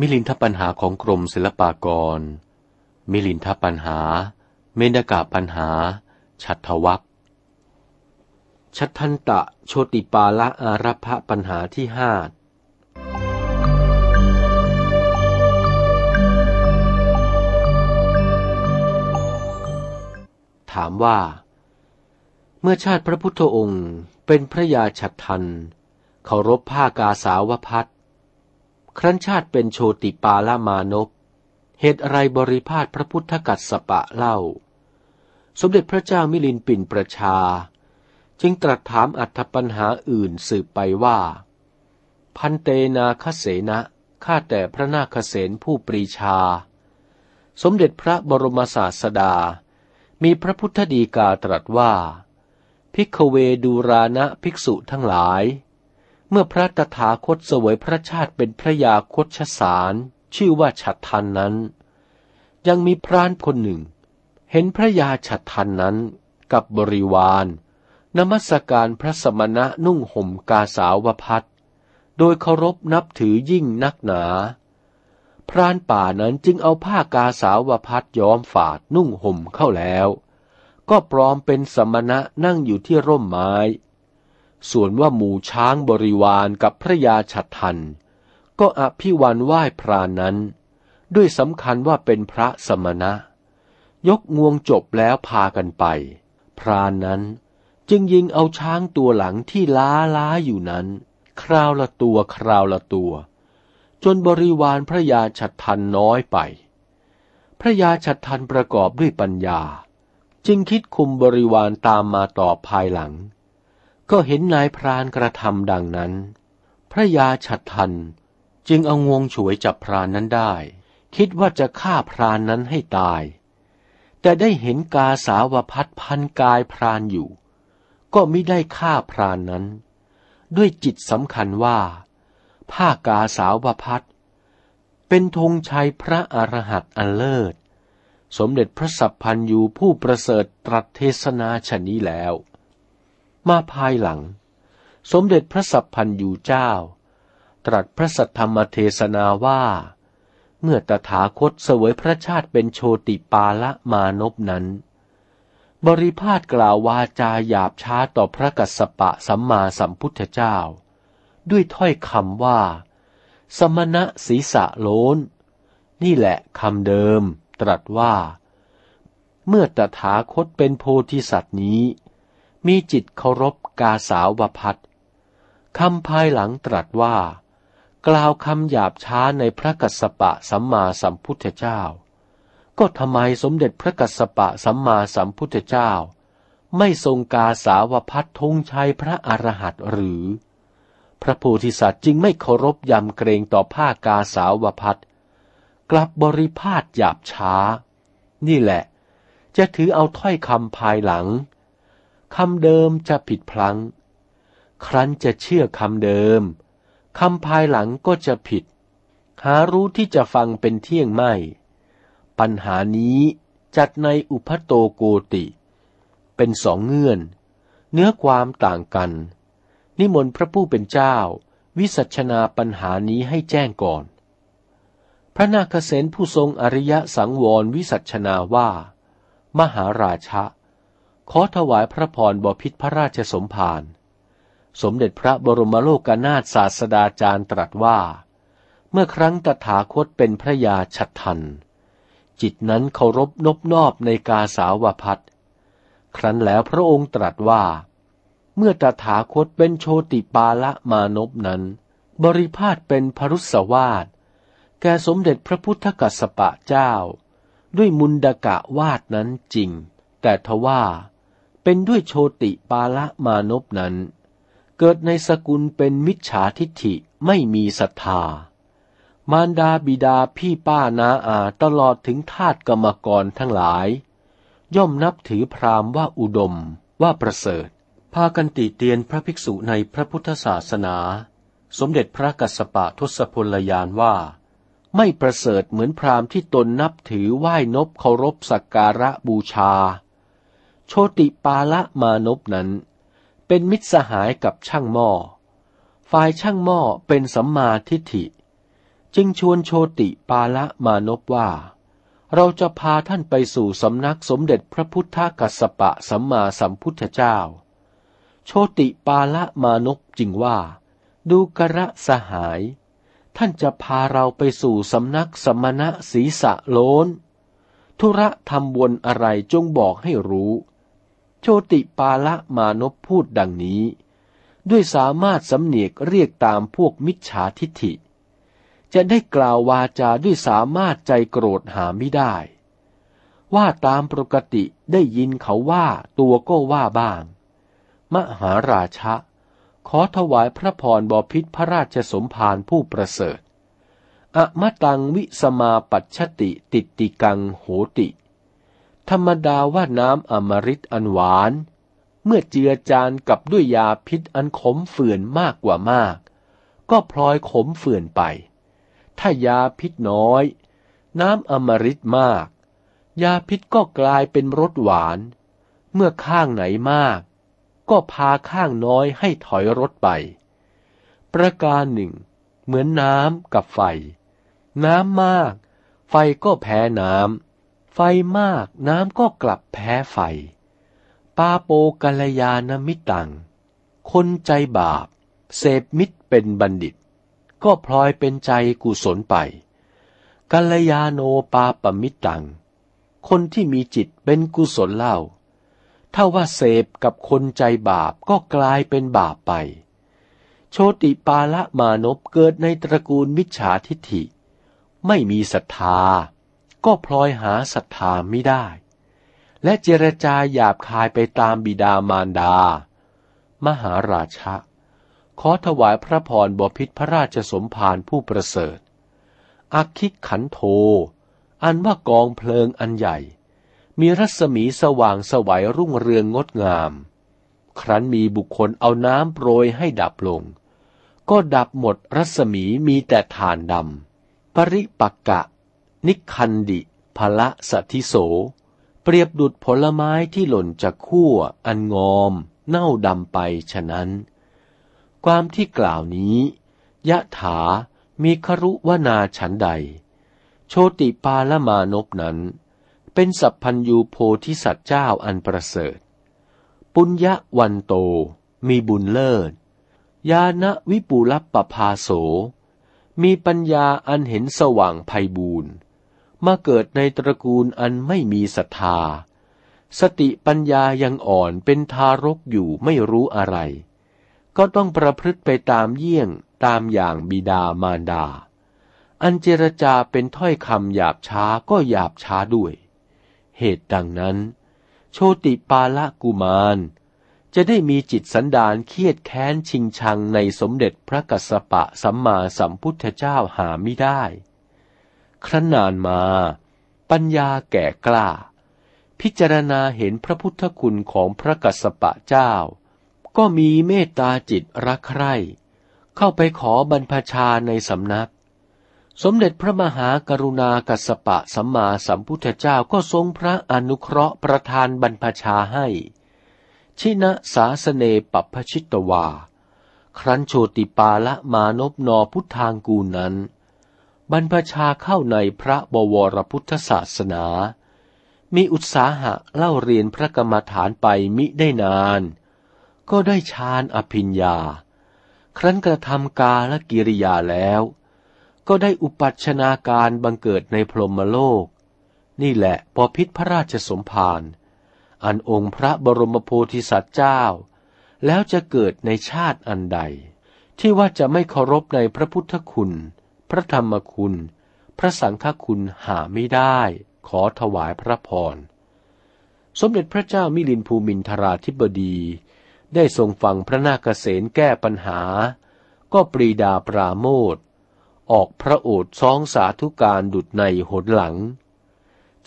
มิลินทปัญหาของกรมศิลปากร มิลินทปัญหา เมนกาปัญหา ชัตถวัคชัตทันตะโชติปาละอารัพะปัญหาที่ห้าถามว่า เมื่อชาติพระพุทธองค์เป็นพระยาฉัตทันเคารพผ้ากาสาวพัด ครั้นชาติเป็นโชติปาละมานพเหตุอะไรบริพาทพระพุทธกัสสปะเล่า สมเด็จพระเจ้ามิลินปินประชา จึงตรัสถามอัธปัญหาอื่นสืบไปว่า พันเตนาคเสนะข้าแต่พระนาคเสนผู้ปรีชา สมเด็จพระบรมศาสดา มีพระพุทธดีกาตรัสว่า พิกเวดูรานะภิกษุทั้งหลาย เมื่อพระตถาคตเสวยพระชาติเป็นพระยาคตชสารชื่อว่าฉัตรทันนั้น ยังมีพรานคนหนึ่ง เห็นพระยาฉัตรทันนั้นกับบริวารนมัสการพระสมณะนุ่งห่มกาสาวพัดโดยเคารพนับถือยิ่งนักหนา พรานป่านั้นจึงเอาผ้ากาสาวพัดย้อมฝาดนุ่งห่มเข้าแล้ว ก็ปลอมเป็นสมณะนั่งอยู่ที่ร่มไม้ ส่วนว่าหมู่ช้างบริวารกับพระยาฉัตรทัน ก็อภิวันไหว้พรานนั้น ด้วยสำคัญว่าเป็นพระสมณะ ยกงวงจบแล้วพากันไป พรานนั้นจึงยิงเอาช้างตัวหลังที่ล้าล้าอยู่นั้น คราวละตัวคราวละตัว จนบริวารพระยาฉัตรทันน้อยไป พระยาฉัตรทันประกอบด้วยปัญญา จึงคิดคุมบริวารตามมาต่อภายหลัง ก็เห็นนายพรานกระทำดังนั้น พระยาฉัดทันจึงเอางวงฉวยจับพรานนั้นได้ คิดว่าจะฆ่าพรานนั้นให้ตาย แต่ได้เห็นกาสาวพัดพันกายพรานอยู่ ก็ไม่ได้ฆ่าพรานนั้น ด้วยจิตสำคัญว่า ผ้ากาสาวพัดเป็นธงชัยพระอรหันต์อันเลิศ สมเด็จพระสัพพันยูผู้ประเสริฐตรัสเทศนาชนี้แล้ว มาภายหลัง สมเด็จพระสัพพันยูเจ้า ตรัสพระสัทธรรมเทศนาว่า เมื่อตถาคตเสวยพระชาติเป็นโชติปาละมานพนั้น บริพาทกล่าววาจาหยาบช้าต่อพระกัสสปะสัมมาสัมพุทธเจ้า ด้วยถ้อยคำว่า สมณะศีสะโลนนี่แหละคำเดิม ตรัสว่า เมื่อตถาคตเป็นโพธิสัตว์นี้ มีจิตเคารพกาสาวพัดคำภายหลังตรัสว่า กล่าวคำหยาบช้าในพระกัสสปะสัมมาสัมพุทธเจ้า ก็ทำไมสมเด็จพระกัสสปะสัมมาสัมพุทธเจ้า ไม่ทรงกาสาวพัดทงชัยพระอรหันต์หรือ พระโพธิสัตว์จึงไม่เคารพยำเกรงต่อผ้ากาสาวพัดกลับบริพาทหยาบช้า นี่แหละ จะถือเอาถ้อยคำภายหลัง คำเดิมจะผิดพลัง้ง ครั้นจะเชื่อคำเดิมคำภายหลังก็จะผิด หารู้ที่จะฟังเป็นเที่ยงไม่ ปัญหานี้จัดในอุพโตโกติ เป็นสองเงื่อน เนื้อความต่างกัน นิมนต์พระผู้เป็นเจ้า วิสัชนาปัญหานี้ให้แจ้งก่อน พระนาคเษนผู้ทรงอริยสังวรวิสัชนาว่า มหาราชะ ขอถวายพระพรบพิษพระราชสมภาร สมเด็จพระบรมโลกนาถศาสดาจารย์ตรัสว่า เมื่อครั้งตถาคตเป็นพระยาชัดทัน จิตนั้นเคารพนบนอบในกาสาวพัดครั้นแล้วพระองค์ตรัสว่า เมื่อตถาคตเป็นโชติปาละมานพนั้น บริพาทเป็นพรุษวาดแกสมเด็จพระพุทธกัสสปะเจ้า ด้วยมุนดกะวาดนั้นจริง แต่ทว่า เป็นด้วยโชติปาละมานพนั้น เกิดในสกุลเป็นมิจฉาทิฏฐิไม่มีศรัทธา มารดาบิดาพี่ป้านาอาตลอดถึงทาตกรรมกรทั้งหลาย ย่อมนับถือพราหมณ์ว่าอุดมว่าประเสริฐ พากันติเตียนพระภิกษุในพระพุทธศาสนา สมเด็จพระกัสสปะทศพลยานว่า ไม่ประเสริฐเหมือนพราหมณ์ที่ตนนับถือไหว้นบเคารพสักการะบูชา โชติปาละมานพนั้น เป็นมิตรสหายกับช่างหม้อ ฝ่ายช่างหม้อเป็นสัมมาทิฏฐิ จึงชวนโชติปาละมานพว่า เราจะพาท่านไปสู่สำนักสมเด็จพระพุทธกัสสปะสัมมาสัมพุทธเจ้า โชติปาละมานพจึงว่า ดูกระสหาย ท่านจะพาเราไปสู่สำนักสมณะศีสะโลนธุระทำวนอะไรจงบอกให้รู้ ชติปาละมานพพูดดังนี้ ด้วยสามารถสำเนียกเรียกตามพวกมิจฉาทิฐิ จะได้กล่าววาจาด้วยสามารถใจโกรธหาไม่ได้ ว่าตามปกติได้ยินเขาว่าตัวก็ว่าบ้าง มหาราชะ ขอถวายพระพรบพิษพระราชสมภารผู้ประเสริฐอมตังวิสมาปัชติติติกังโหติ ธรรมดาว่าน้ำอมฤตอันหวาน เมื่อเจือจานกับด้วยยาพิษอันขมเฝื่อนมากกว่ามาก ก็พลอยขมเฝื่อนไป ถ้ายาพิษน้อย น้ำอมฤตมาก ยาพิษก็กลายเป็นรสหวาน เมื่อข้างไหนมาก ก็พาข้างน้อยให้ถอยรถไป ประการหนึ่ง เหมือนน้ำกับไฟ น้ำมาก ไฟก็แพ้น้ำ ไฟมากน้ำก็กลับแพ้ไฟ ปาโปกัลยาณมิตัง คนใจบาป เสพมิตรเป็นบัณฑิต ก็พลอยเป็นใจกุศลไป กัลยาโนปาปมิตัง คนที่มีจิตเป็นกุศลเล่า ถ้าว่าเสพกับคนใจบาปก็กลายเป็นบาปไป โชติปาละมานพเกิดในตระกูลมิจฉาทิฐิ ไม่มีศรัทธา ก็พลอยหาศรัทธาไม่ได้ และเจรจาหยาบคายไปตามบิดามารดา มหาราชะ ขอถวายพระพรบพิษพระราชสมภารผู้ประเสริฐ อักคิกขันโท อันว่ากองเพลิงอันใหญ่ มีรัศมีสว่างสวัยรุ่งเรืองงดงาม ครั้นมีบุคคลเอาน้ำโปรยให้ดับลง ก็ดับหมดรัศมีมีแต่ฐานดำปริปักกะ นิคันดิภละสัทิโส เปรียบดุดผลไม้ที่หล่นจากขั้วอันงอม เน่าดำไปฉะนั้น ความที่กล่าวนี้ยะถามีครุวนาฉันใด โชติปาละมานพนั้น เป็นสัพพัญยูโพธิสัตว์เจ้าอันประเสริฐ ปุญญวันโตมีบุญเลิศยาณวิปุลปปภาโส มีปัญญาอันเห็นสว่างไพบูรณ์ มาเกิดในตระกูลอันไม่มีศรัทธา สติปัญญายังอ่อนเป็นทารกอยู่ไม่รู้อะไร ก็ต้องประพฤติไปตามเยี่ยงตามอย่างบิดามารดา อันเจรจาเป็นถ้อยคำหยาบช้าก็หยาบช้าด้วย เหตุดังนั้น โชติปาละกุมารจะได้มีจิตสันดานเครียดแค้นชิงชังในสมเด็จพระกัสสปะสัมมาสัมพุทธเจ้าหาไม่ได้ ครั้นนานมา ปัญญาแก่กล้า พิจารณาเห็นพระพุทธคุณของพระกัสสปะเจ้า ก็มีเมตตาจิตรักใคร่เข้าไปขอบรรพชาในสำนัก สมเด็จพระมหากรุณากัสสปะสัมมาสัมพุทธเจ้าก็ทรงพระอนุเคราะห์ประทานบรรพชาให้ ชินะสาสเนปัพชิตวา ครั้นโชติปาละมานพนอพุทธางกูนั้น บรรพชาเข้าในพระบวรพุทธศาสนา มีอุตสาหะเล่าเรียนพระกรรมฐานไปมิได้นาน ก็ได้ฌานอภิญญา ครั้นกระทำกาและกิริยาแล้ว ก็ได้อุปัชนาการบังเกิดในพรหมโลก นี่แหละปอพิษพระราชสมภารอันองค์พระบรมโพธิสัตว์เจ้า แล้วจะเกิดในชาติอันใด ที่ว่าจะไม่เคารพในพระพุทธคุณ พระธรรมคุณ พระสังฆคุณหาไม่ได้ ขอถวายพระพร สมเด็จพระเจ้ามิลินภูมินทราธิบดี ได้ทรงฟังพระนาคเษนแก้ปัญหา ก็ปรีดาปราโมทออกพระโอษฐ์ซองสาธุการดุดในหนหลัง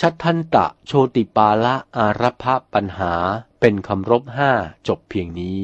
ชัทันตะโชติปาละอารพะปัญหาเป็นคำรบห้าจบเพียงนี้